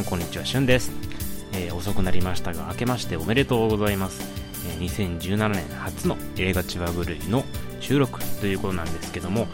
んこんにちは。しゅんです、えー、遅くなりましたが明けましておめでとうございます、えー、2017年初の映画千葉狂いの収録ということなんですけども、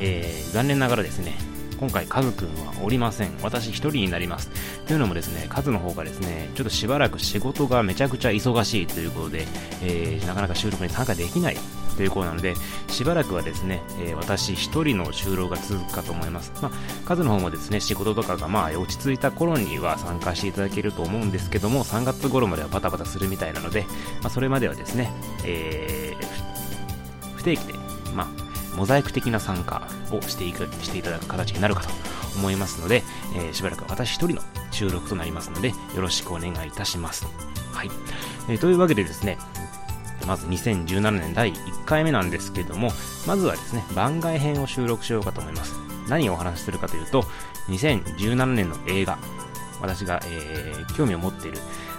えー、残念ながらですね今回カズくんはおりません。私一人になります。というのもですねカズの方がですねちょっとしばらく仕事がめちゃくちゃ忙しいということで、え、なかなか収録に参加できないということなので、しばらくはですね、えー、私一人の就労が続くかと思います。まあ、数の方もですね、仕事とかがまあ落ち着いた頃には参加していただけると思うんですけども、3月頃まではバタバタするみたいなので、まあ、それまではですね、えー、不定期で、まあ、モザイク的な参加をしていく、していただく形になるかと思いますので、えー、しばらく私一人の収録となりますので、よろしくお願いいたします。はい。えー、というわけでですね、まず2017年第1回目なんですけども、まずはですね、番外編を収録しようかと思います。何をお話しするかというと、2017年の映画、私が、えー、興味を持っている、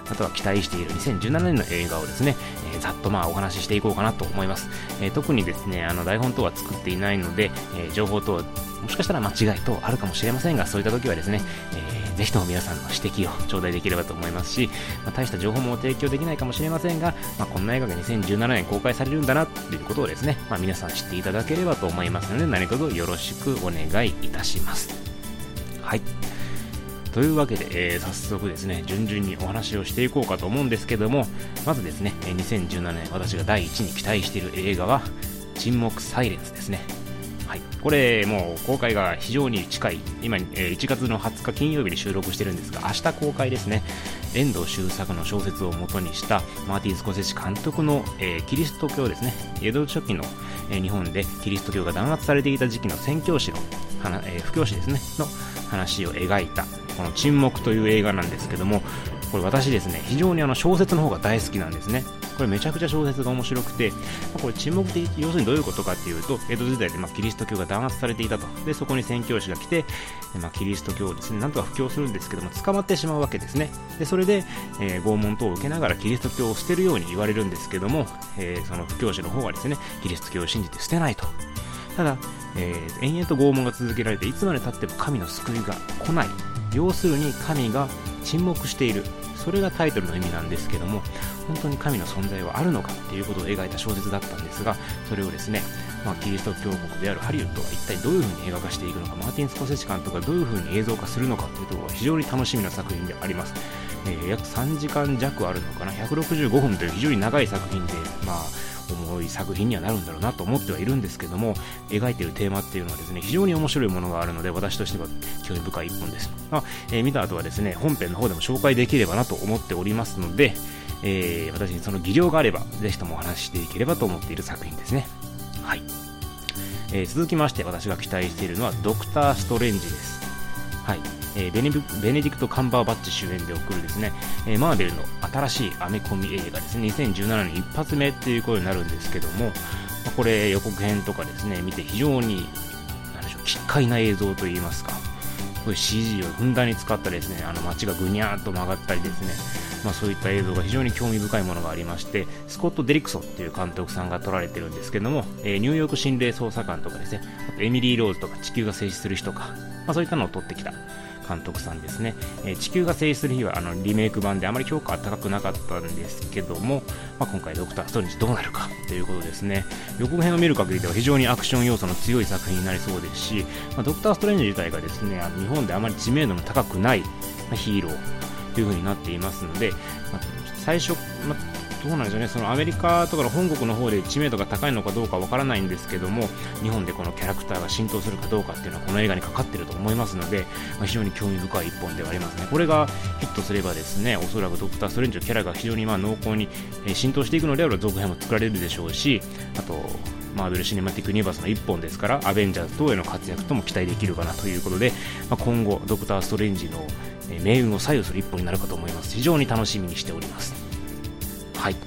または期待している2017年の映画をですね、えー、ざっとまあお話ししていこうかなと思います。えー、特にですね、あの台本等は作っていないので、え情報等、もしかしたら間違い等あるかもしれませんが、そういった時はですね、えぜひとも皆さんの指摘を頂戴できればと思いますし、まあ、大した情報も提供できないかもしれませんが、まあ、こんな映画が2017年公開されるんだなということをですね、まあ、皆さん知っていただければと思いますので、何卒よろしくお願いいたします。はい。というわけで、えー、早速ですね、順々にお話をしていこうかと思うんですけども、まずですね、2017年私が第一に期待している映画は、沈黙サイレンスですね。はい、これもう公開が非常に近い今、え1月の20日金曜日に収録してるんですが明日公開ですね。遠藤周作の小説を元にしたマーティン・スコセッシ監督の、えー、キリスト教ですね。江戸初期の、えー、日本でキリスト教が弾圧されていた時期の宣教師の、えー、布教師ですね。の話を描いたこの沈黙という映画なんですけどもこれ私ですね非常にあの小説の方が大好きなんですねこれめちゃくちゃ小説が面白くて、まあ、これ沈黙って要するにどういうことかっていうと、江戸時代でまキリスト教が弾圧されていたと。で、そこに宣教師が来て、まあ、キリスト教をですね、なんとか布教するんですけども、捕まってしまうわけですね。で、それで、えー、拷問等を受けながらキリスト教を捨てるように言われるんですけども、えー、その布教師の方はですね、キリスト教を信じて捨てないと。ただ、えー、延々と拷問が続けられて、いつまでたっても神の救いが来ない。要するに神が沈黙している。それがタイトルの意味なんですけども本当に神の存在はあるのかっていうことを描いた小説だったんですがそれをですね、まあ、キリスト教国であるハリウッドは一体どういうふうに映画化していくのかマーティン・スコセッチ監督がどういうふうに映像化するのかというところが非常に楽しみな作品であります、えー、約3時間弱あるのかな？165分という非常に長い作品でまあ重い作品にはなるんだろうなと思ってはいるんですけども描いているテーマっていうのはですね非常に面白いものがあるので私としては興味深い一本です、まあえー、見た後はですね本編の方でも紹介できればなと思っておりますので、えー、私にその技量があればぜひともお話ししていければと思っている作品ですね。はい、えー、続きまして私が期待しているのはドクター・ストレンジです。はい。えー、ベネベネディクト・カンバーバッチ主演で送るですね、えー、マーベルの新しいアメコミ映画ですね、2017年一発目っていうことになるんですけども、まあ、これ予告編とかですね、見て非常に、なんでしょう、奇怪な映像といいますか、CG をふんだんに使ったですね、あの街がぐにゃーっと曲がったりですね、まあ、そういった映像が非常に興味深いものがありまして、スコット・デリクソンっていう監督さんが撮られてるんですけども、えー、ニューヨーク心霊捜査官とかですね、あとエミリー・ローズとか地球が静止する日とか、まあ、そういったのを撮ってきた。監督さんですね、え、地球が静止する日はあのリメイク版であまり評価は高くなかったんですけども、まあ、今回ドクターストレンジどうなるかということですね。予告編を見る限りでは非常にアクション要素の強い作品になりそうですし、まあ、ドクターストレンジ自体がですねあの日本であまり知名度の高くないヒーローという風になっていますので、まあ、最初、まあどうなんでしょうね、そのアメリカとかの本国の方で知名度が高いのかどうかわからないんですけども、日本でこのキャラクターが浸透するかどうかっていうのはこの映画にかかってると思いますので、まあ、非常に興味深い一本ではありますね。これがヒットすればですね、おそらくドクター・ストレンジのキャラが非常にまあ濃厚に浸透していくのであれば続編も作られるでしょうし、あと、マーベル・シネマティック・ユニバースの1本ですから、アベンジャーズ等への活躍とも期待できるかなということで、まあ、今後、ドクター・ストレンジの命運を左右する一本になるかと思います。非常に楽しみにしております。はい。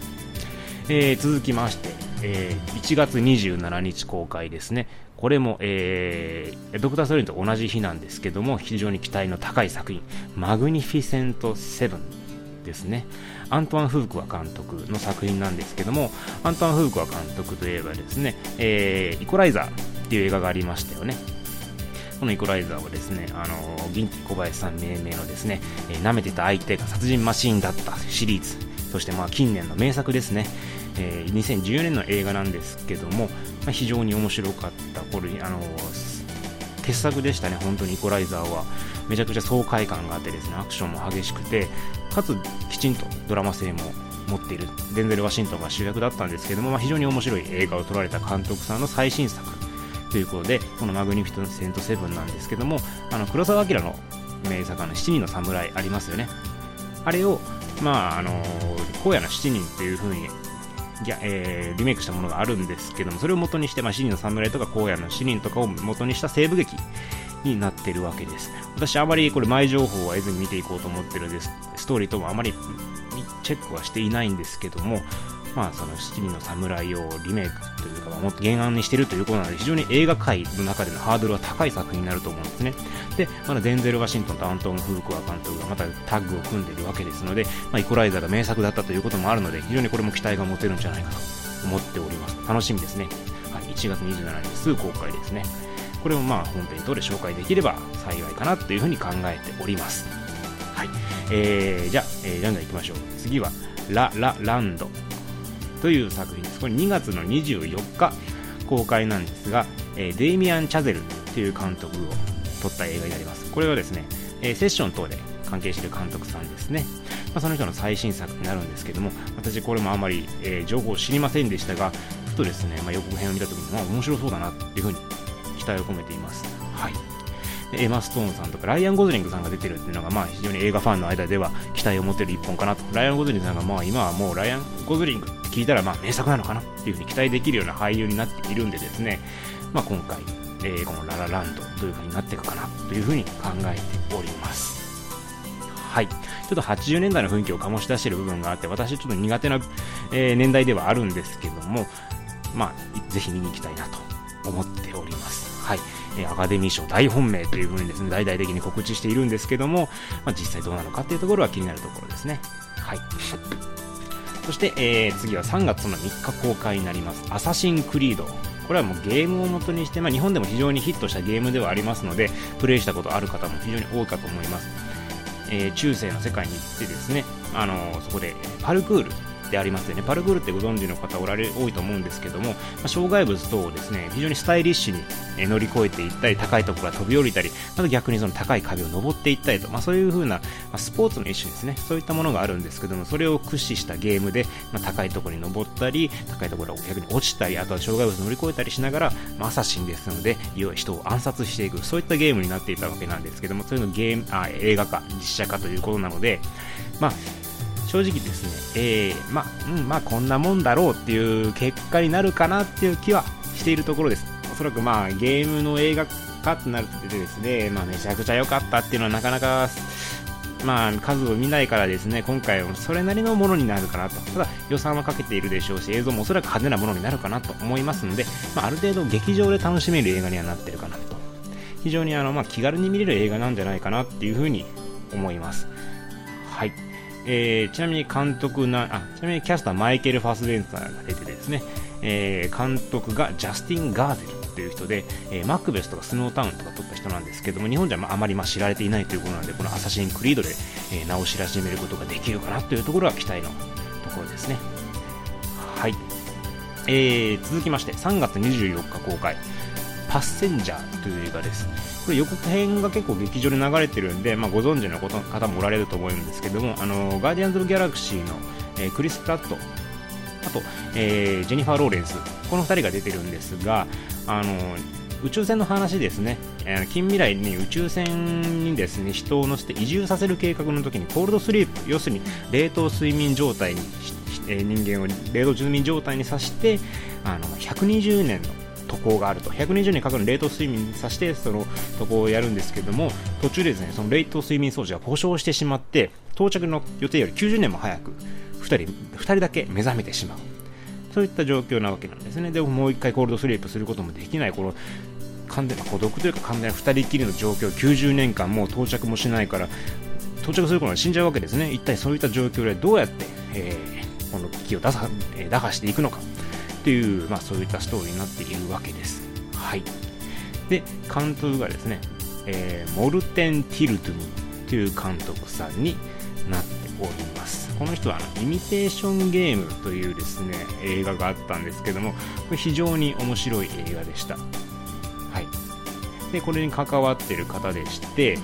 えー、続きまして、えー、1月27日公開ですね。これも、えー、ドクター・ストレンジと同じ日なんですけども、非常に期待の高い作品、マグニフィセント・セブンですね。アントワン・フークワ監督の作品なんですけども、アントワン・フークワ監督といえばですね、えー、イコライザーっていう映画がありましたよね。このイコライザーはですね、あの銀木小林さん命名のですね、えー、舐めてた相手が殺人マシーンだったシリーズ、そしてまあ近年の名作ですね、えー、2014年の映画なんですけども、まあ、非常に面白かった、これ、あの傑作でしたね、本当にイコライザーは。めちゃくちゃ爽快感があってですね、アクションも激しくて、かつきちんとドラマ性も持っている。デンゼル・ワシントンが主役だったんですけども、まあ、非常に面白い映画を撮られた監督さんの最新作。ということでこの「マグニフィセント・セブン」なんですけどもあの黒澤明の名作の「七人の侍」ありますよね。あれをまああの荒野の7人っていう風にえー、リメイクしたものがあるんですけどもそれを元にして、まあ、死人の侍とか荒野の死人とかを元にした西部劇になってるわけです。私あまりこれ前情報は得ずに見ていこうと思ってるんです。ストーリーともあまりチェックはしていないんですけども、まあ、その七人の侍をリメイクというか、もっと原案にしているということなので、非常に映画界の中でのハードルは高い作品になると思うんですね。で、まだデンゼル・ワシントンとアントン・フークワ監督がまたタッグを組んでいるわけですので、まあ、イコライザーが名作だったということもあるので、非常にこれも期待が持てるんじゃないかと思っております。楽しみですね。はい、1月27日すぐ公開ですね。これもまあ本編等で紹介できれば幸いかなというふうに考えております。はい。えー、じゃあ、えー、じゃんじゃん行きましょう。次は、ラ・ラ・ランドという作品です。これ2月の24日公開なんですが、え、デイミアン・チャゼルという監督を撮った映画になります。これはですね、え、セッション等で関係している監督さんですね。まあ、その人の最新作になるんですけども、私これもあまり、え、情報を知りませんでしたが、ふとですね、まあ、予告編を見た時に、まあ、面白そうだなっていうふうに期待を込めています。はい。エマ・ストーンさんとかライアン・ゴズリングさんが出てるっていうのが、まあ、非常に映画ファンの間では期待を持てる一本かなと。ライアン・ゴズリングさんが、まあ、今はもうライアン・ゴズリング聞いたら、まあ、名作なのかなっていうふうに期待できるような俳優になっているんでですね、まあ、今回、えー、このララランド、どういうふうになっていくかなというふうに考えております。はい。ちょっと80年代の雰囲気を醸し出している部分があって、私ちょっと苦手な、えー、年代ではあるんですけども、まあ、ぜひ見に行きたいなと思っております。はい。アカデミー賞大本命というふうにですね、大々的に告知しているんですけども、まあ、実際どうなのかっていうところは気になるところですね。はい。そして、えー、次は3月の3日公開になります、アサシンクリード。これはもうゲームを元にして、まあ、日本でも非常にヒットしたゲームではありますので、プレイしたことある方も非常に多いかと思います。えー、中世の世界に行ってですね、あのー、そこでパルクールでありますよね。パルクールってご存知の方おられ多いと思うんですけども、まあ、障害物等をですね、非常にスタイリッシュに乗り越えていったり、高いところから飛び降りたり、また逆にその高い壁を登っていったりと、まあ、そういう風な、まあ、スポーツの一種ですね。そういったものがあるんですけども、それを駆使したゲームで、まあ、高いところに登ったり、高いところを逆に落ちたり、あとは障害物乗り越えたりしながら、まあ、アサシンですので、人を暗殺していく、そういったゲームになっていたわけなんですけども、そういうのゲーム、あ映画化、実写化ということなので、まあ、正直ですね、えー、ま、うん、まあ、こんなもんだろうっていう結果になるかなっていう気はしているところです。おそらくまあ、ゲームの映画化ってなるとですね、まあ、めちゃくちゃ良かったっていうのはなかなか、まあ、数を見ないからですね、今回はそれなりのものになるかなと。ただ、予算はかけているでしょうし、映像もおそらく派手なものになるかなと思いますので、まあ、ある程度劇場で楽しめる映画にはなってるかなと。非常にあの、まあ、気軽に見れる映画なんじゃないかなっていうふうに思います。はい。えー、ちなみに監督なあ、ちなみにキャスターマイケル・ファスベンサーが出てですね、えー、監督がジャスティン・ガーゼルという人で、えー、マクベスとかスノータウンとか撮った人なんですけども、日本じゃあまりま知られていないということなので、このアサシン・クリードで、え、名を知らしめることができるかなというところが期待のところですね。はい。えー、続きまして、3月24日公開、パッセンジャーという映画です。これ予告編が結構劇場で流れてるんで、まあ、ご存知の方もおられると思うんですけども、あのガーディアンズ・オブ・ギャラクシーの、えー、クリス・プラット、あと、えー、ジェニファー・ローレンス、この2人が出てるんですが、あの宇宙船の話ですね、えー、近未来に宇宙船にですね人を乗せて移住させる計画の時にコールドスリープ、要するに冷凍睡眠状態に、えー、人間を冷凍睡眠状態にさしてあの120年の渡航があると。120年かかる冷凍睡眠させてその渡航をやるんですけども途中でですねその冷凍睡眠装置が故障してしまって到着の予定より90年も早く2人 ,2 人だけ目覚めてしまう。そういった状況なわけなんですね。でもう1回コールドスリープすることもできない。この完全な孤独というか完全な2人きりの状況。90年間もう到着もしないから到着することが死んじゃうわけですね。一体そういった状況でどうやって、えー、この危機を打破打破していくのか。っていう、まあ、そういったストーリーになっているわけです。はい。で監督がですね、えー、モルテン・ティルトゥムという監督さんになっております。この人はあのイミテーションゲームというですね映画があったんですけどもこれ非常に面白い映画でした。はい。でこれに関わっている方でして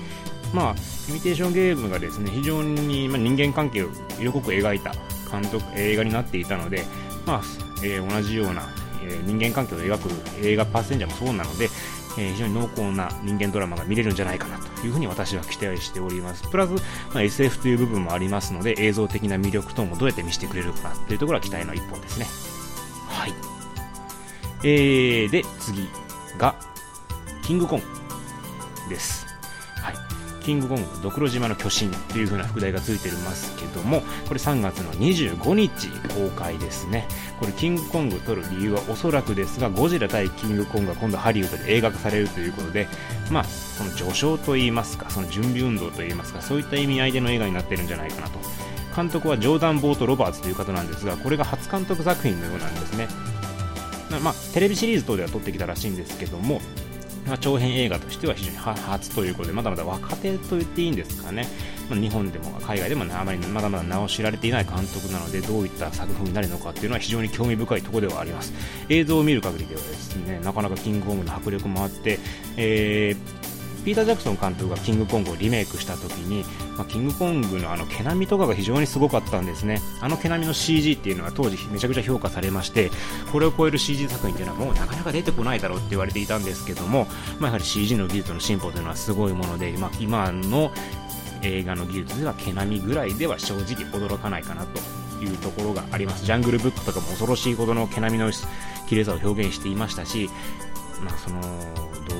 まあイミテーションゲームがですね非常に、ま、人間関係を色濃く描いた監督映画になっていたのでまあ、えー、同じような、え、人間関係を描く映画パッセンジャーもそうなので、え、非常に濃厚な人間ドラマが見れるんじゃないかなというふに私は期待しております。プラス、ま、SF という部分もありますので、映像的な魅力等もどうやって見せてくれるかというところは期待の一本ですね。はい。えー、で、次が、キングコングです。キングコングドクロ島の巨神という風な副題がついてますけどもこれ3月の25日公開ですね。これキングコング撮る理由はおそらくですがゴジラ対キングコングが今度ハリウッドで映画化されるということでまあその序章といいますかその準備運動といいますかそういった意味合いでの映画になってるんじゃないかなと。監督はジョーダン・ボート・ロバーツという方なんですがこれが初監督作品のようなんですね。まあ、テレビシリーズ等では撮ってきたらしいんですけどもまあ、長編映画としては非常に初ということでまだまだ若手と言っていいんですかね、まあ、日本でも海外でも、ね、あまりまだまだ名を知られていない監督なのでどういった作風になるのかっていうのは非常に興味深いところではあります。映像を見る限りではですねなかなかキングホームの迫力もあって、えーピーター・ジャクソン監督がキングコングをリメイクした時に、まあ、キングコングのあの毛並みとかが非常にすごかったんですね。あの毛並みの CG っていうのは当時めちゃくちゃ評価されましてこれを超える CG 作品っていうのはもうなかなか出てこないだろうって言われていたんですけども、まあ、やはり CG の技術の進歩というのはすごいもので、まあ、今の映画の技術では毛並みぐらいでは正直驚かないかなというところがあります。ジャングルブックとかも恐ろしいほどの毛並みの綺麗さを表現していましたし、まあ、その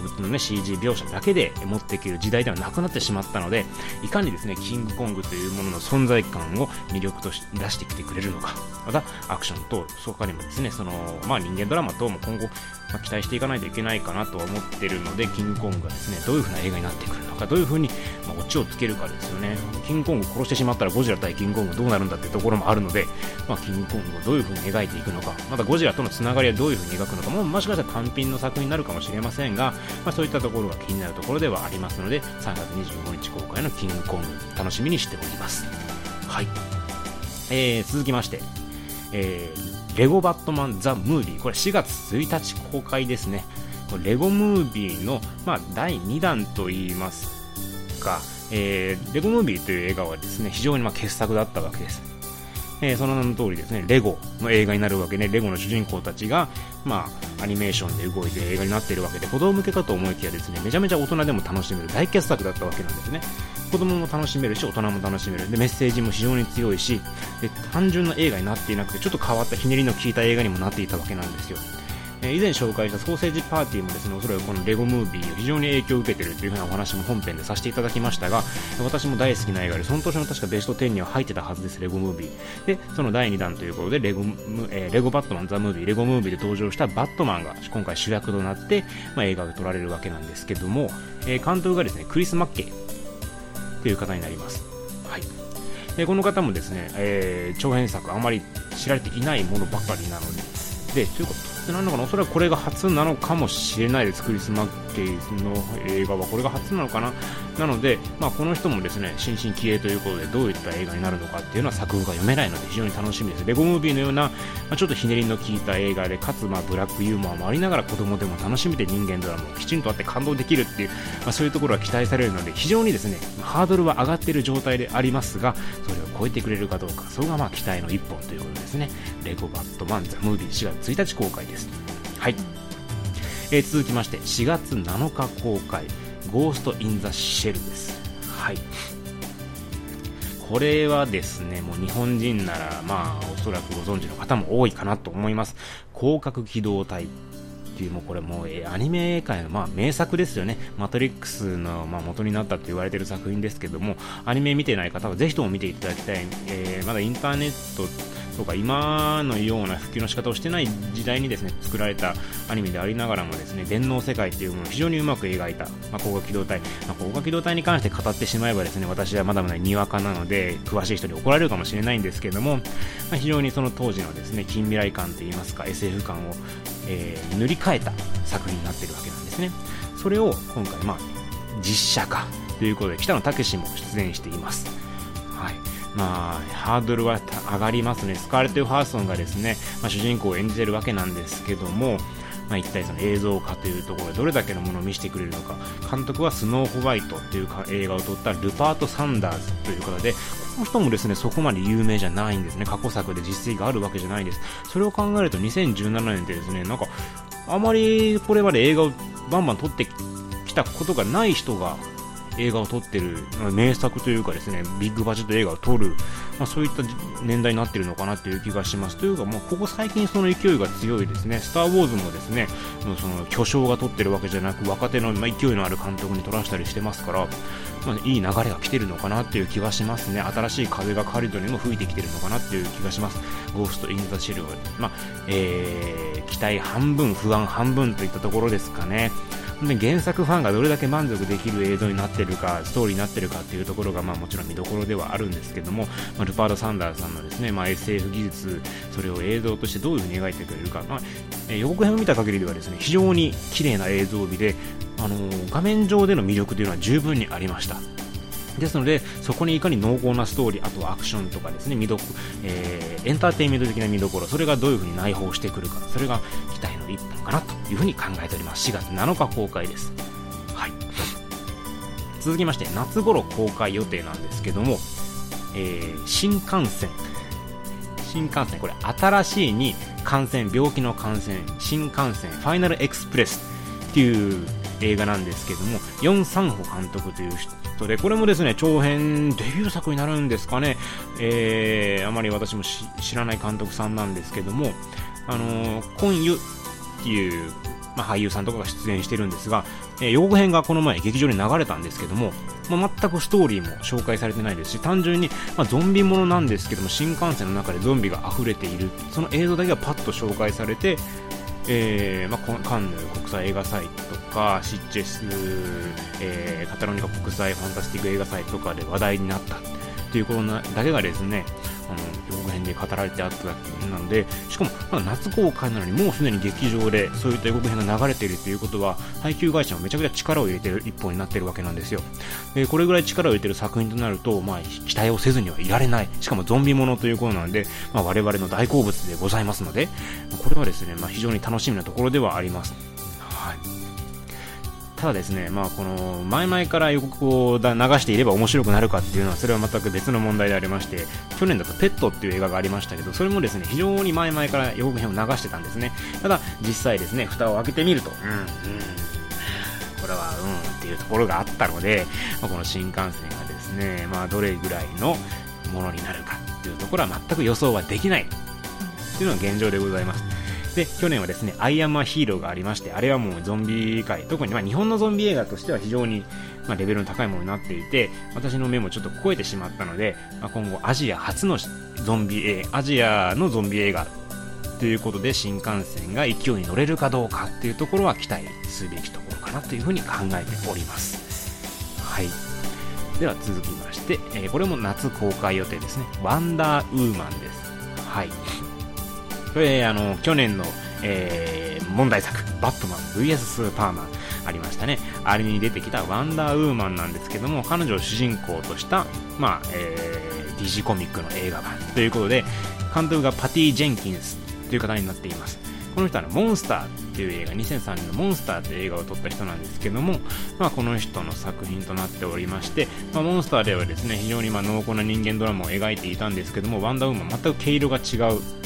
物のね CG 描写だけで持っていける時代ではなくなってしまったのでいかにですねキングコングというものの存在感を魅力として出してきてくれるのか。またアクションとそこにもですねそのまあ人間ドラマ等も今後、まあ、期待していかないといけないかなとは思っているのでキングコングがですねどういう風な映画になってくるのか。どういう風に、ま、オチをつけるかですよね。キングコングを殺してしまったらゴジラ対キングコングどうなるんだってところもあるので、まあ、キングコングをどういう風に描いていくのか。またゴジラとのつながりはどういう風に描くのかももしかしたら単品の作品になるかもしれませんが、まあ、そういったところが気になるところではありますので3月25日公開のキングコング楽しみにしております。はい、えー、続きまして、えー、レゴバットマンザ・ムービー。これ4月1日公開ですね。これレゴムービーの、まあ、第2弾といいますか、えー、レゴムービーという映画はですね非常にま傑作だったわけですえー、その名の通りですね、レゴの映画になるわけで、レゴの主人公たちが、まあ、アニメーションで動いて映画になっているわけで、子供向けかと思いきやですね、めちゃめちゃ大人でも楽しめる大傑作だったわけなんですね。子供も楽しめるし、大人も楽しめる。で、メッセージも非常に強いし、で、単純な映画になっていなくて、ちょっと変わったひねりの効いた映画にもなっていたわけなんですよ。以前紹介したソーセージパーティーもですねおそらくこのレゴムービー非常に影響を受けているというふうなお話も本編でさせていただきましたが私も大好きな映画でその年の確かベスト10には入ってたはずですレゴムービー。でその第2弾ということでレゴ,、えー、レゴバットマンザ・ムービーレゴムービーで登場したバットマンが今回主役となって、まあ、映画が撮られるわけなんですけども、えー、監督がですねクリス・マッケイという方になります。はい。でこの方もですね、えー、長編作あまり知られていないものばかりなのででということ初なのかな？おそらくこれが初なのかもしれないです。クリス・マッケイの映画はこれが初なのかな？なので、まあ、この人もですね新進気鋭ということでどういった映画になるのかっていうのは作風が読めないので非常に楽しみです。レゴムービーのような、まあ、ちょっとひねりの効いた映画でかつまあブラックユーモアもありながら子供でも楽しめて人間ドラマをきちんとあって感動できるっていう、まあ、そういうところが期待されるので非常にですねハードルは上がっている状態でありますがそれを超えてくれるかどうかそれがまあ期待の一本ということですね。レゴバットマンザムービー4月1日公開です。はい、えー、続きまして4月7日公開。ゴースト・イン・ザ・シェルですはいこれはですね、もう日本人なら、まあ、おそらくご存知の方も多いかなと思います。広角機動隊っていう、もうこれもう、えアニメ界の、まあ、名作ですよね。マトリックスの、まあ、元になったと言われてる作品ですけども、アニメ見てない方はぜひとも見ていただきたい。えー、まだインターネットとか今のような普及の仕方をしてない時代にですね作られたアニメでありながらもですね電脳世界っていうものを非常にうまく描いた、まあ、光学機動隊、まあ、光学機動隊に関して語ってしまえばですね私はまだまだにわかなので詳しい人に怒られるかもしれないんですけども、まあ、非常にその当時のですね近未来感といいますか SF 感を、えー、塗り替えた作品になっているわけなんですねそれを今回、まあ、実写化ということで北野武も出演しています。はいまあ、ハードルは上がりますね、スカーレット・ヨハーソンがですね、まあ、主人公を演じてるわけなんですけども、まあ、一体その映像化というところでどれだけのものを見せてくれるのか。監督はスノーホワイトという映画を撮ったルパート・サンダーズという方でこの人もですねそこまで有名じゃないんですね。過去作で実績があるわけじゃないです。それを考えると2017年ってですねなんかあまりこれまで映画をバンバン撮ってきたことがない人が映画を撮ってる名作というかですねビッグバジェット映画を撮る、まあ、そういった年代になってるのかなという気がします。というか、もうここ最近その勢いが強いですね。スター・ウォーズもですねもうその巨匠が撮ってるわけじゃなく若手の、ま、勢いのある監督に撮らせたりしてますから、まあ、いい流れが来てるのかなっていう気がしますね。新しい風がカリドにも吹いてきてるのかなっていう気がします。ゴースト・イン・ザ・シルバー、まあえー、期待半分不安半分といったところですかね。原作ファンがどれだけ満足できる映像になってるか、ストーリーになってるかっていうところが、まあ、もちろん見どころではあるんですけども、まあ、ルパード・サンダーさんのですね、まあ、SF 技術、それを映像としてどういうふうに描いてくれるか、まあ、え予告編を見た限りではですね、非常に綺麗な映像美で、あのー、画面上での魅力というのは十分にありました。ですので、そこにいかに濃厚なストーリー、あとはアクションとかですね、見どえー、エンターテインメント的な見どころ、それがどういうふうに内包してくるか、それが期待の一本かなというふうに考えております。4月7日公開です。はい。続きまして、夏頃公開予定なんですけども、えー、新幹線。新幹線、これ新しいに感染、病気の感染、新幹線、ファイナルエクスプレスっていう映画なんですけども、ヨン・サンホ監督という人で、これもですね、長編デビュー作になるんですかね、えー、あまり私も知らない監督さんなんですけども、あのー、コンユっていう、まあ、俳優さんとかが出演してるんですが、えー、予告編がこの前劇場に流れたんですけども、まあ、全くストーリーも紹介されてないですし、単純に、まあ、ゾンビものなんですけども、新幹線の中でゾンビが溢れている、その映像だけがパッと紹介されて、えーまあ、カンヌ国際映画祭とかシッチェス、えー、カタロニカ国際ファンタスティック映画祭とかで話題になったということだけがですねの予告編で語られてあっただけなのでしかもまだ夏公開なのにもうすでに劇場でそういった予告編が流れているということは配給会社もめちゃくちゃ力を入れている一本になっているわけなんですよ。でこれぐらい力を入れている作品となると、まあ、期待をせずにはいられない。しかもゾンビものということなので、まあ、我々の大好物でございますのでこれはですね、まあ、非常に楽しみなところではあります。はい。ただですね、まあ、この前々から予告を流していれば面白くなるかっていうのはそれは全く別の問題でありまして去年だと「ペット」っていう映画がありましたけどそれもですね非常に前々から予告編を流してたんですね。ただ実際ですね蓋を開けてみると。うんうん。これはうんっていうところがあったので、まあ、この新幹線がですね、まあ、どれぐらいのものになるかっていうところは全く予想はできないっていうのが現状でございますで、去年はですね、アイアンマヒーローがありまして、あれはもうゾンビ界、特にま日本のゾンビ映画としては非常にまレベルの高いものになっていて、私の目もちょっと超えてしまったので、まあ、今後アジア初のゾンビ映画、アジアのゾンビ映画ということで新幹線が勢いに乗れるかどうかっていうところは期待すべきところかなというふうに考えております。はい。では続きまして、え、これも夏公開予定ですね。ワンダーウーマンです。はい。これ、あの、去年の、えー、問題作、バットマン VS スーパーマンありましたね。あれに出てきたワンダーウーマンなんですけども、彼女を主人公とした、まあ、えー、DC コミックの映画版ということで、監督がパティ・ジェンキンスという方になっています。この人は、ねモンスターっていう映画、2003年のモンスターという映画を撮った人なんですけども、まあ、この人の作品となっておりまして、まあ、モンスターではですね、非常にま濃厚な人間ドラマを描いていたんですけども、ワンダーウーマン全く毛色が違う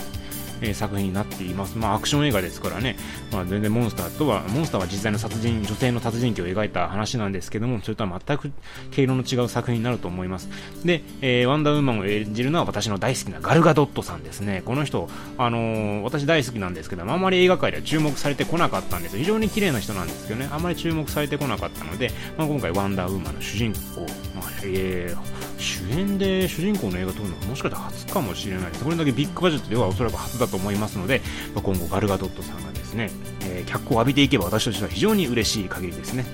え、作品になっています。まあ、アクション映画ですからね、まあ、全然モンスターとは、モンスターは実際の殺人、女性の殺人鬼を描いた話なんですけども、それとは全く毛色の違う作品になると思います。で、えー、ワンダーウーマンを演じるのは私の大好きなガルガドットさんですね。この人、あのー、私大好きなんですけどあまり映画界では注目されてこなかったんです非常に綺麗な人なんですけどね、あんまり注目されてこなかったので、まあ、今回ワンダーウーマンの主人公、まあ、えー、主演で主人公の映画撮るのはもしかしたら初かもしれないです。これだけビッグバジェットではおそらく初だと思いますので、まあ、今後ガルガドットさんがですね、えー、脚光を浴びていけば私としては非常に嬉しい限りですね。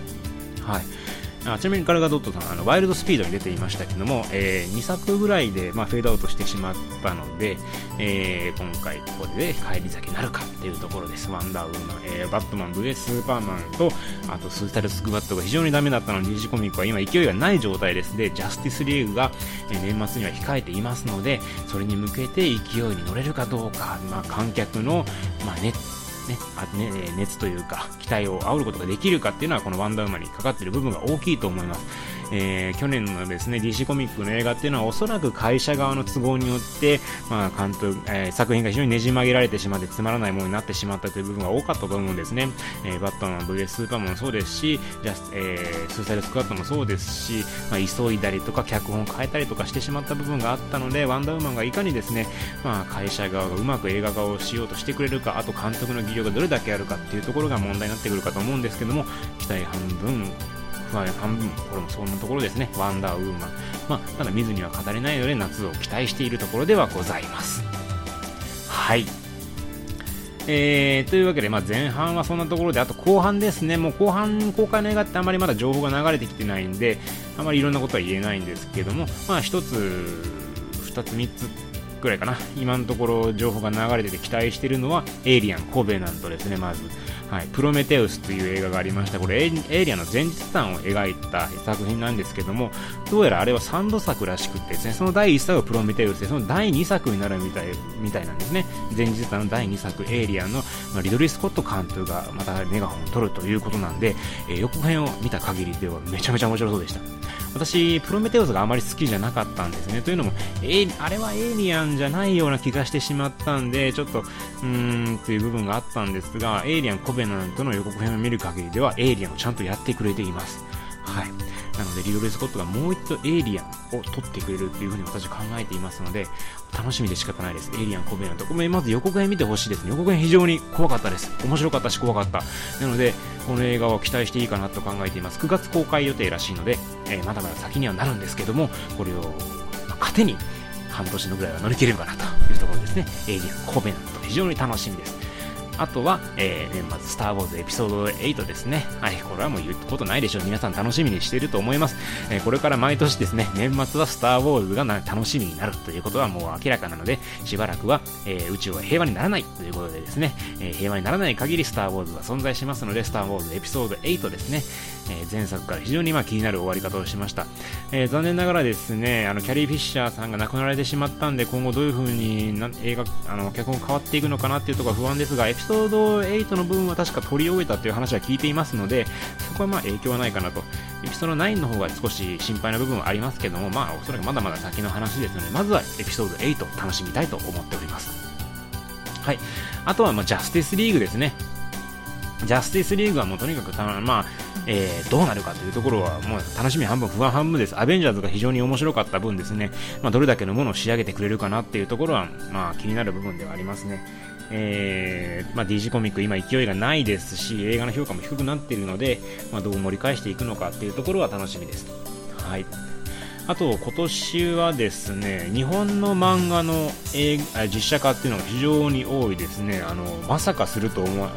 はい。あちなみにガルガドットさんあのワイルドスピードに出ていましたけども、えー、2作ぐらいで、まあ、フェードアウトしてしまったので、えー、今回ここで返り咲きなるかっていうところです。ワンダーウーマン、えー、バットマン VS スーパーマンとあとスータルスクワットが非常にダメだったので DC コミックは今勢いがない状態です。でジャスティスリーグが、え、年末には控えていますのでそれに向けて勢いに乗れるかどうか、まあ、観客の、まあね、ね、あね、熱というか、期待を煽ることができるかっていうのは、このワンダーウーマンにかかっている部分が大きいと思います。えー、去年のですね、DC コミックの映画っていうのは、おそらく会社側の都合によって、まあ、監督、えー、作品が非常にねじ曲げられてしまってつまらないものになってしまったという部分が多かったと思うんですね。えー、バットマン VS スーパーマンもそうですし、ジャス、えー、スーサイドスクワットもそうですし、まあ、急いだりとか、脚本を変えたりとかしてしまった部分があったので、ワンダーウーマンがいかにですね、まあ、会社側がうまく映画化をしようとしてくれるか、あと監督の技量がどれだけあるかっていうところが問題になってくるかと思うんですけども、期待半分、不安半分、これもそんなところですね、ワンダーウーマン。まあ、ただ見ずには語れないので、夏を期待しているところではございます。はい。えー、というわけで、まあ、前半はそんなところで、あと後半ですね、もう後半公開の映画ってあまりまだ情報が流れてきてないんで、あまりいろんなことは言えないんですけども、まあ、1つ、2つ、3つぐらいかな、今のところ情報が流れてて期待しているのは、エイリアン、コベナントですね、まず。はい、プロメテウスという映画がありました。これエイリアンの前日談を描いた作品なんですけども、どうやらあれは3部作らしくてですね、その第1作がプロメテウスで、その第2作になるみたいみたいなんですね。前日談の第2作、エイリアンの、まあ、リドリー・スコット監督がまたメガホンを取るということなんで、えー、予告編を見た限りではめちゃめちゃ面白そうでした。私、プロメテウスがあまり好きじゃなかったんですね。というのも、えあれはエイリアンじゃないような気がしてしまったんで、ちょっと、うーん、という部分があったんですが、エイリアン・コベナントの予告編を見る限りでは、エイリアンをちゃんとやってくれています。はい。なので、リドレー・スコットがもう一度エイリアンを撮ってくれるっていうふうに私は考えていますので、楽しみで仕方ないです。エイリアン・コベナント。ごめん、まず予告編見てほしいですね。予告編非常に怖かったです。面白かったし怖かった。なので、この映画を期待していいかなと考えています。9月公開予定らしいので、えー、まだまだ先にはなるんですけども、これを、まあ、糧に半年のぐらいは乗り切れるかなというところですね。エイリアン・コベナント。非常に楽しみです。あとは、えー、年末、スター・ウォーズエピソード8ですね。はい、これはもう言うことないでしょう。皆さん楽しみにしていると思います。えー、これから毎年ですね、年末はスター・ウォーズが楽しみになるということはもう明らかなので、しばらくは、えー、宇宙は平和にならないということでですね、えー、平和にならない限りスター・ウォーズは存在しますので、スター・ウォーズエピソード8ですね、えー、前作から非常にまあ気になる終わり方をしました。えー、残念ながらですね、あの、キャリー・フィッシャーさんが亡くなられてしまったんで、今後どういう風にな映画、あの、脚本変わっていくのかなっていうところは不安ですが、エピソードソード8の部分は確か取り終えたという話は聞いていますので、そこはまあ影響はないかなと。エピソード9の方が少し心配な部分はありますけども、まあ、おそらくまだまだ先の話ですので、まずはエピソード8を楽しみたいと思っております。はい。あとは、ま、ジャスティスリーグですね。ジャスティスリーグはもうとにかくた、まあ、えー、どうなるかというところはもう楽しみ半分、不安半分です。アベンジャーズが非常に面白かった分ですね、まあ、どれだけのものを仕上げてくれるかなっていうところは、まあ、気になる部分ではありますね。えーまあ、DG コミック今勢いがないですし映画の評価も低くなっているので、まあ、どう盛り返していくのかっていうところは楽しみです。はいあと今年はですね日本の漫画の映実写化っていうのが非常に多いですねあのまさかすると思わ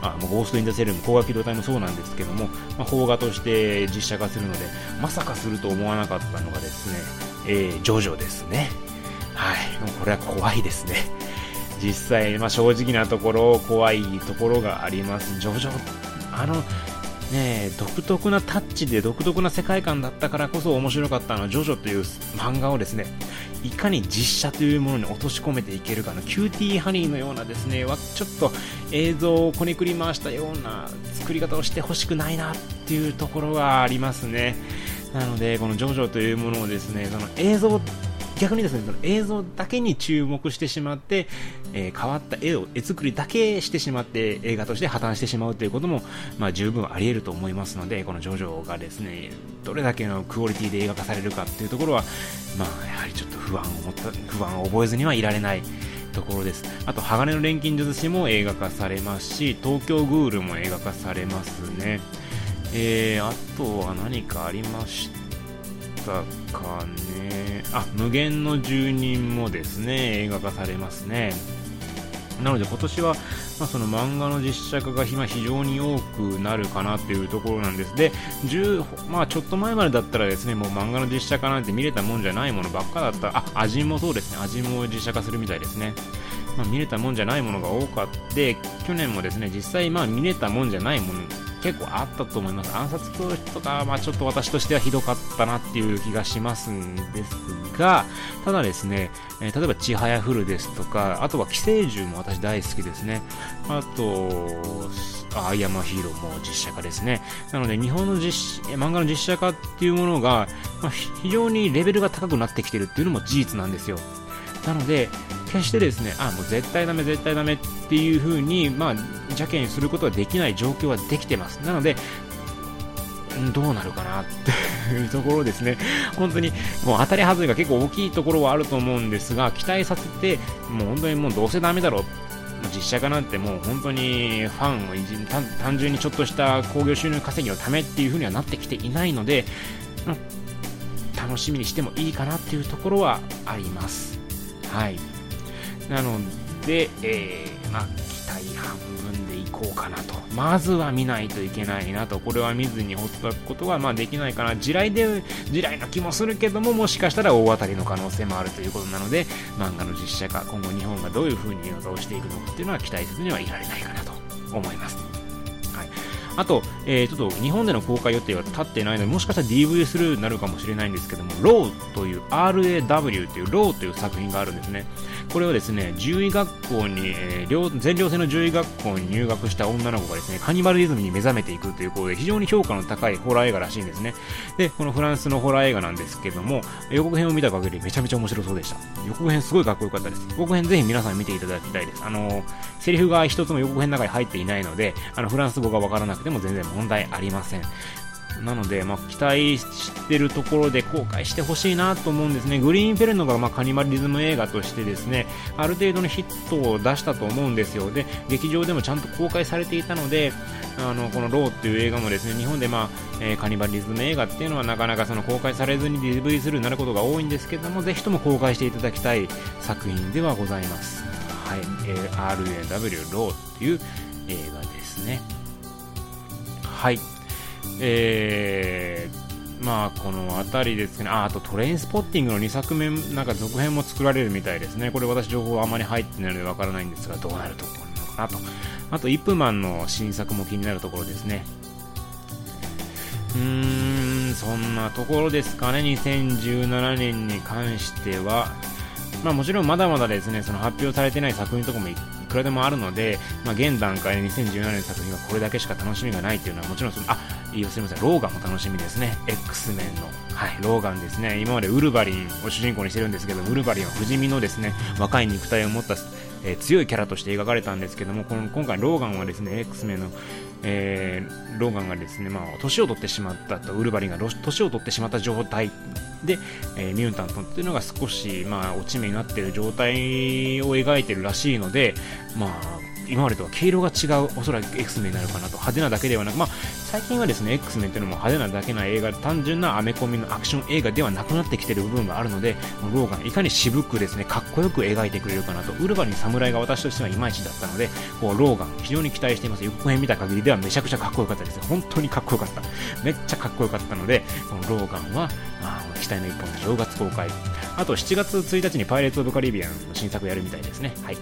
あもうゴースト・イン・ザ・シェル、攻殻機動隊もそうなんですけども、まあ、邦画として実写化するので、まさかすると思わなかったのがですね、えー、ジョジョですね。はい、もうこれは怖いですね。実際、まあ、正直なところ、怖いところがあります。ジョジョ、あの、ね、独特なタッチで独特な世界観だったからこそ面白かったのは、ジョジョという漫画をですね、いかに実写というものに落とし込めていけるかの、キューティーハニーのようなですね、ちょっと映像をこねくり回したような作り方をしてほしくないなっていうところがありますね。なので、このジョジョというものをですね、その映像逆にですね、その映像だけに注目してしまって、えー、変わった絵を、絵作りだけしてしまって映画として破綻してしまうということも、まあ十分あり得ると思いますので、このジョジョがですね、どれだけのクオリティで映画化されるかっていうところは、まあやはりちょっと不安を持った、不安を覚えずにはいられないところです。あと、鋼の錬金術師も映画化されますし、東京グールも映画化されますね。えー、あとは何かありましたかね。あ、無限の住人もですね、映画化されますね。なので今年は、まあ、その漫画の実写化が今非常に多くなるかなっていうところなんです。で、10まあ、ちょっと前までだったらですね、もう漫画の実写化なんて見れたもんじゃないものばっかだったら、あ、味もそうですね、味も実写化するみたいですね。まあ、見れたもんじゃないものが多かって、去年もですね、実際まあ見れたもんじゃないもの結構あったと思います。暗殺教室とか、まあちょっと私としてはひどかったなっていう気がしますんですが、ただですね、えー、例えばちはやふるですとか、あとは寄生獣も私大好きですね。あと、アイアムヒーローも実写化ですね。なので日本の実漫画の実写化っていうものが、まあ、非常にレベルが高くなってきてるっていうのも事実なんですよ。なので、決してですね、あ、もう絶対ダメ、絶対ダメっていう風に、まあ、邪険にすることはできない状況はできてます。なので、どうなるかなっていうところですね。本当にもう当たり外れが結構大きいところはあると思うんですが、期待させて、もう本当にもうどうせダメだろう。実写化なんてもう本当にファンを単純にちょっとした興行収入稼ぎのためっていう風にはなってきていないので、うん楽しみにしてもいいかなっていうところはあります。はい。なので、えー、まあ、こうかなと。まずは見ないといけないなと。これは見ずに放っとくことは、まあ、できないかな。地雷で、地雷な気もするけども、もしかしたら大当たりの可能性もあるということなので、漫画の実写化、今後日本がどういう風に映画化をしていくのかっていうのは期待せずにはいられないかなと思います。はいあと、えー、ちょっと日本での公開予定は立ってないので、もしかしたら DV スルーになるかもしれないんですけども、ローという RAW というローという作品があるんですね。これはですね、獣医学校に、えー、全寮制の獣医学校に入学した女の子がですね、カニバルリズムに目覚めていくということで、非常に評価の高いホラー映画らしいんですね。で、このフランスのホラー映画なんですけども、予告編を見た限りめちゃめちゃ面白そうでした。予告編すごいかっこよかったです。予告編ぜひ皆さん見ていただきたいです。あのセリフが一つも予告編の中に入っていないので、あの、フランス語がわからなくても全然問題ありません。なので、まあ、期待してるところで公開してほしいなと思うんですね。グリーンフェルノが、まあ、カニバリズム映画としてですね、ある程度のヒットを出したと思うんですよ。で、劇場でもちゃんと公開されていたので、あの、このローっていう映画もですね、日本でまあ、えー、カニバリズム映画っていうのはなかなかその公開されずに DVD スルーになることが多いんですけども、ぜひとも公開していただきたい作品ではございます。はい、えー、RAW ローっていう映画ですね。はい。えー、まあ、この辺りですね、あ、あとトレインスポッティングの2作目、なんか続編も作られるみたいですね。これ私情報はあまり入ってないのでわからないんですが、どうなるところなのかなと。あと、イップマンの新作も気になるところですね。うーん、そんなところですかね、2017年に関しては。まあ、もちろんまだまだですねその発表されてない作品とかもいくらでもあるので、まあ、現段階で2017年の作品はこれだけしか楽しみがないっていうのはもちろんそのあいいよすみません。ローガンも楽しみですね。X メンの。はいローガンですね。今までウルヴァリンを主人公にしてるんですけどウルヴァリンは不死身のですね若い肉体を持ったえー、強いキャラとして描かれたんですけども、この今回、ローガンはですね、X メンの、えー、ローガンがですね、まあ、年を取ってしまったと、ウルヴァリンが年を取ってしまった状態。で、えー、ミュータントっていうのが少し、まあ、落ち目になっている状態を描いているらしいので、まあ、今までとは毛色が違う、おそらく X メンになるかなと、派手なだけではなく、まあ、最近はですね、X メンというのも派手なだけな映画、単純なアメコミのアクション映画ではなくなってきている部分があるので、ローガン、いかに渋くですね、かっこよく描いてくれるかなと、ウルヴァリン侍が私としてはいまいちだったので、こう、ローガン、非常に期待しています。予告編見た限りではめちゃくちゃかっこよかったです。本当にかっこよかった。めっちゃかっこよかったので、このローガンは、まあ、期待の一本で正月公開。あと7月1日にパイレーツ・オブ・カリビアンの新作やるみたいですね。はい。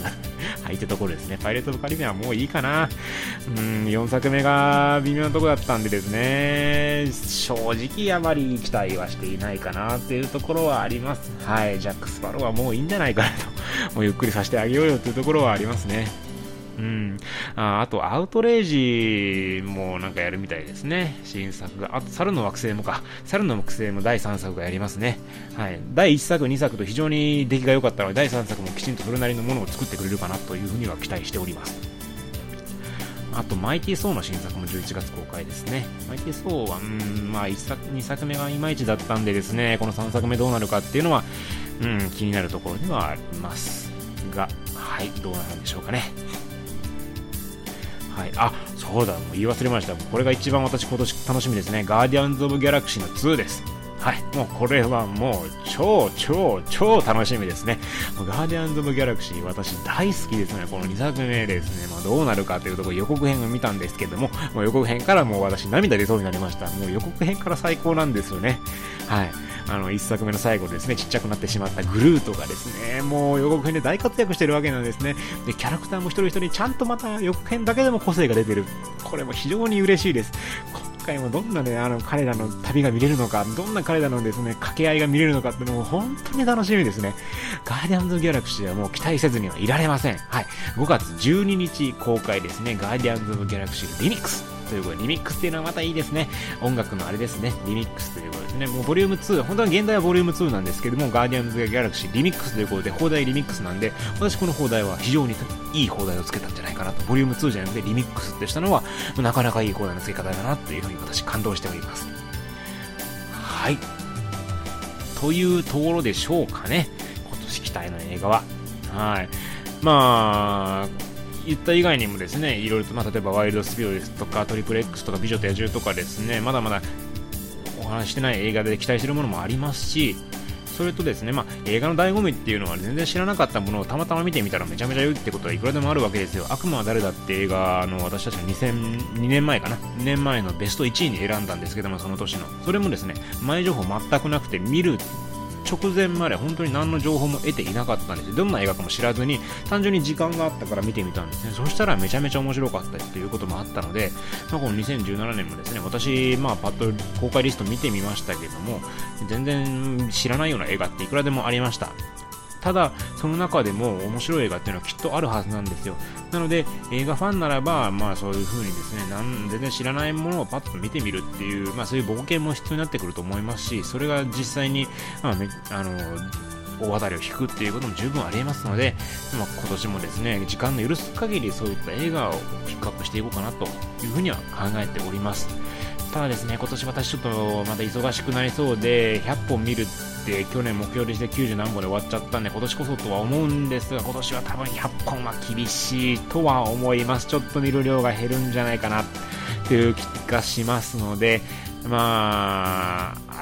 はい、ってところですね。パイレーツ・オブ・カリビアンはもういいかな。うん、4作目が微妙なとこだったんでですね、正直あまり期待はしていないかなっていうところはあります。はい、ジャック・スパローはもういいんじゃないかなと。もうゆっくりさせてあげようよっていうところはありますね。うん。ああと、アウトレイジもなんかやるみたいですね。新作が。あと、猿の惑星もか。猿の惑星も第3作がやりますね。はい。第1作、2作と非常に出来が良かったので、第3作もきちんとそれなりのものを作ってくれるかなというふうには期待しております。あと、マイティ・ソーの新作も11月公開ですね。マイティ・ソーは、うん、まあ、1作、2作目がいまいちだったんでですね、この3作目どうなるかっていうのは、うん、気になるところではありますが、はい、どうなるんでしょうかね。はい、あそうだ、もう言い忘れました、これが一番私、今年楽しみですね、ガーディアンズ・オブ・ギャラクシーの2です。はい。もうこれはもう超超超楽しみですね。ガーディアンズ・オブ・ギャラクシー私大好きですね。この2作目ですね。まあどうなるかというところ予告編を見たんですけども、もう予告編からもう私涙出そうになりました。もう予告編から最高なんですよね。はい。あの、1作目の最後ですね、ちっちゃくなってしまったグルートがですね、もう予告編で大活躍してるわけなんですね。で、キャラクターも一人一人ちゃんとまた予告編だけでも個性が出てる。これも非常に嬉しいです。今回もどんなね、あの、彼らの旅が見れるのか、どんな彼らのですね、掛け合いが見れるのかっていうのも本当に楽しみですね。ガーディアンズ・ギャラクシーはもう期待せずにはいられません。はい。5月12日公開ですね、ガーディアンズ・ギャラクシーリミックスということで、リミックスっていうのはまたいいですね。音楽のあれですね、リミックスということですね。もうボリューム2、本当は現代はボリューム2なんですけども、ガーディアンズ・ギャラクシーリミックスということで、放題リミックスなんで、私この放題は非常にいい放題をつけたんじゃないかなと。ボリューム2じゃなくてリミックスってしたのは、なかなかいい放題の付け方だなというふうに私感動しております。はい。というところでしょうかね。今年期待の映画は。はい。まあ、言った以外にもですね、いろいろと、まあ、例えばワイルドスピードですとか、トリプル X とか、美女と野獣とかですね、まだまだお話してない映画で期待してるものもありますし、それとですね、まあ、映画の醍醐味っていうのは全然知らなかったものをたまたま見てみたらめちゃめちゃ良いってことはいくらでもあるわけですよ。悪魔は誰だって映画の私たちが2002年前かな。2年前のベスト1位に選んだんですけども、その年の。それもですね、前情報全くなくて見る直前まで本当に何の情報も得ていなかったんです。どんな映画かも知らずに単純に時間があったから見てみたんですね。そしたらめちゃめちゃ面白かったということもあったので、まあ、この2017年もですね私、まあ、パッと公開リスト見てみましたけども全然知らないような映画っていくらでもありました。ただ、その中でも面白い映画っていうのはきっとあるはずなんですよ。なので、映画ファンならば、まあそういう風にですね、なん全然知らないものをパッと見てみるっていう、まあそういう冒険も必要になってくると思いますし、それが実際に、まあ、あの、大当たりを引くっていうことも十分ありえますので、まあ、今年もですね、時間の許す限りそういった映画をピックアップしていこうかなというふうには考えております。ただですね、今年私ちょっとまた忙しくなりそうで、100本見るって去年目標にして90何本で終わっちゃったんで、今年こそとは思うんですが、今年は多分100本は厳しいとは思います。ちょっと見る量が減るんじゃないかなっていう気がしますので、まあ、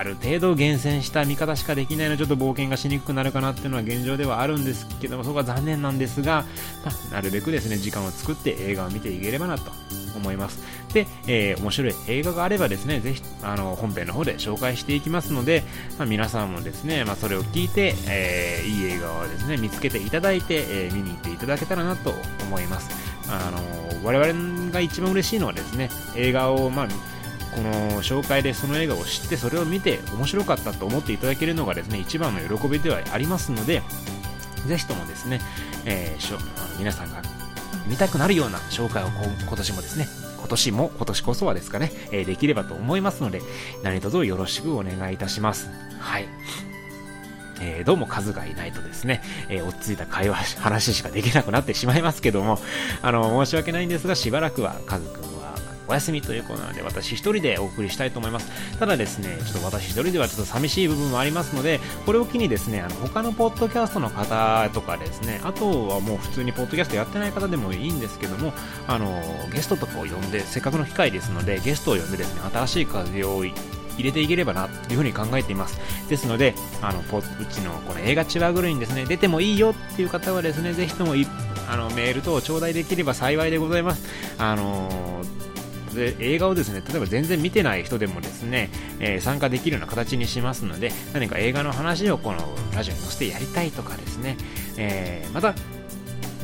ある程度厳選した見方しかできないので、ちょっと冒険がしにくくなるかなっていうのは現状ではあるんですけども、そこは残念なんですが、まあ、なるべくですね、時間を作って映画を見ていければなと思います。で、えー、面白い映画があればですね、ぜひ、あの、本編の方で紹介していきますので、まあ、皆さんもですね、まあ、それを聞いて、えー、いい映画をですね、見つけていただいて、えー、見に行っていただけたらなと思います。あの、我々が一番嬉しいのはですね、映画を、まあ、この紹介でその映画を知ってそれを見て面白かったと思っていただけるのがですね一番の喜びではありますのでぜひともですね、えー、しょ皆さんが見たくなるような紹介を今年もですね今年も今年こそはですかね、えー、できればと思いますので何卒よろしくお願いいたします。はい。えー、どうも数がいないとですね、えー、落ち着いた会話、話しかできなくなってしまいますけども、あの、申し訳ないんですが、しばらくはカズくんお休みということなので、私一人でお送りしたいと思います。ただですね、ちょっと私一人ではちょっと寂しい部分もありますので、これを機にですね、あの、他のポッドキャストの方とかですね、あとはもう普通にポッドキャストやってない方でもいいんですけども、あの、ゲストとかを呼んで、せっかくの機会ですので、ゲストを呼んでですね、新しい風を入れていければなというふうに考えています。ですので、あの、うちのこの映画チワグルにですね、出てもいいよっていう方はですね、ぜひともあのメール等を頂戴できれば幸いでございます。あのーで映画をですね例えば全然見てない人でもですね、えー、参加できるような形にしますので何か映画の話をこのラジオに載せてやりたいとかですね、えー、また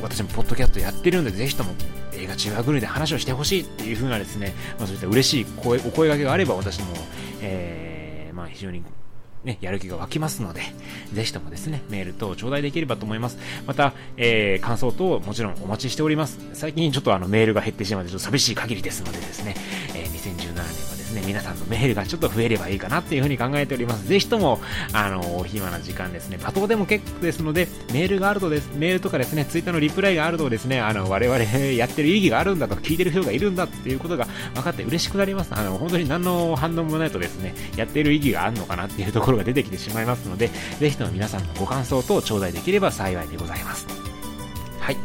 私もポッドキャストやってるんでぜひとも映画中学ぐで話をしてほしいっていう風なですね、まあ、そういった嬉しい声お声掛けがあれば私も、えー、まあ、非常にね、やる気が湧きますので、ぜひともですね、メール等頂戴できればと思います。また、えー、感想等もちろんお待ちしております。最近ちょっとあのメールが減ってしまってちょっと寂しい限りですのでですね、えー、2017年はね、皆さんのメールがちょっと増えればいいかなっていうふうに考えております。ぜひとも、あの、お暇な時間ですね、パトでも結構ですので、メールがあるとです、メールとかですね、ツイッターのリプライがあるとですね、あの、我々やってる意義があるんだと、聞いてる人がいるんだっていうことが分かって嬉しくなります。あの、本当に何の反応もないとですね、やってる意義があるのかなっていうところが出てきてしまいますので、ぜひとも皆さんのご感想等頂戴できれば幸いでございます。はい。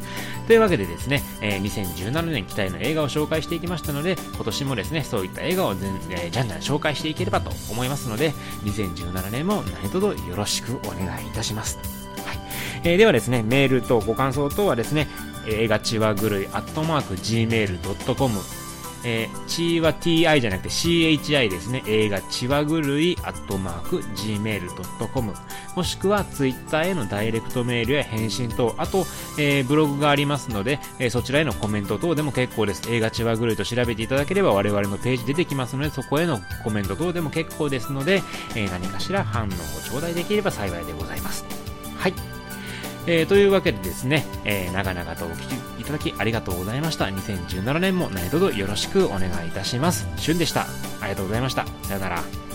というわけでですね、えー、2017年期待の映画を紹介していきましたので、今年もですね、そういった映画を全、えー、じゃんじゃん紹介していければと思いますので、2017年も何卒よろしくお願いいたします。はい。えー、ではですね、メールとご感想等はですね、映画ちわぐるい、アットマーク、gmail.com、えー、ちは ti じゃなくて chi ですね。映画ちわぐるい、アットマーク、gmail.com。もしくは Twitter へのダイレクトメールや返信等、あと、えー、ブログがありますので、えー、そちらへのコメント等でも結構です。映画ちわぐるいと調べていただければ我々のページ出てきますので、そこへのコメント等でも結構ですので、えー、何かしら反応を頂戴できれば幸いでございます。はい。えー、というわけでですね、えー、長々とお聞きいただきありがとうございました。2017年も何卒よろしくお願いいたします。しゅんでした。ありがとうございました。さよなら。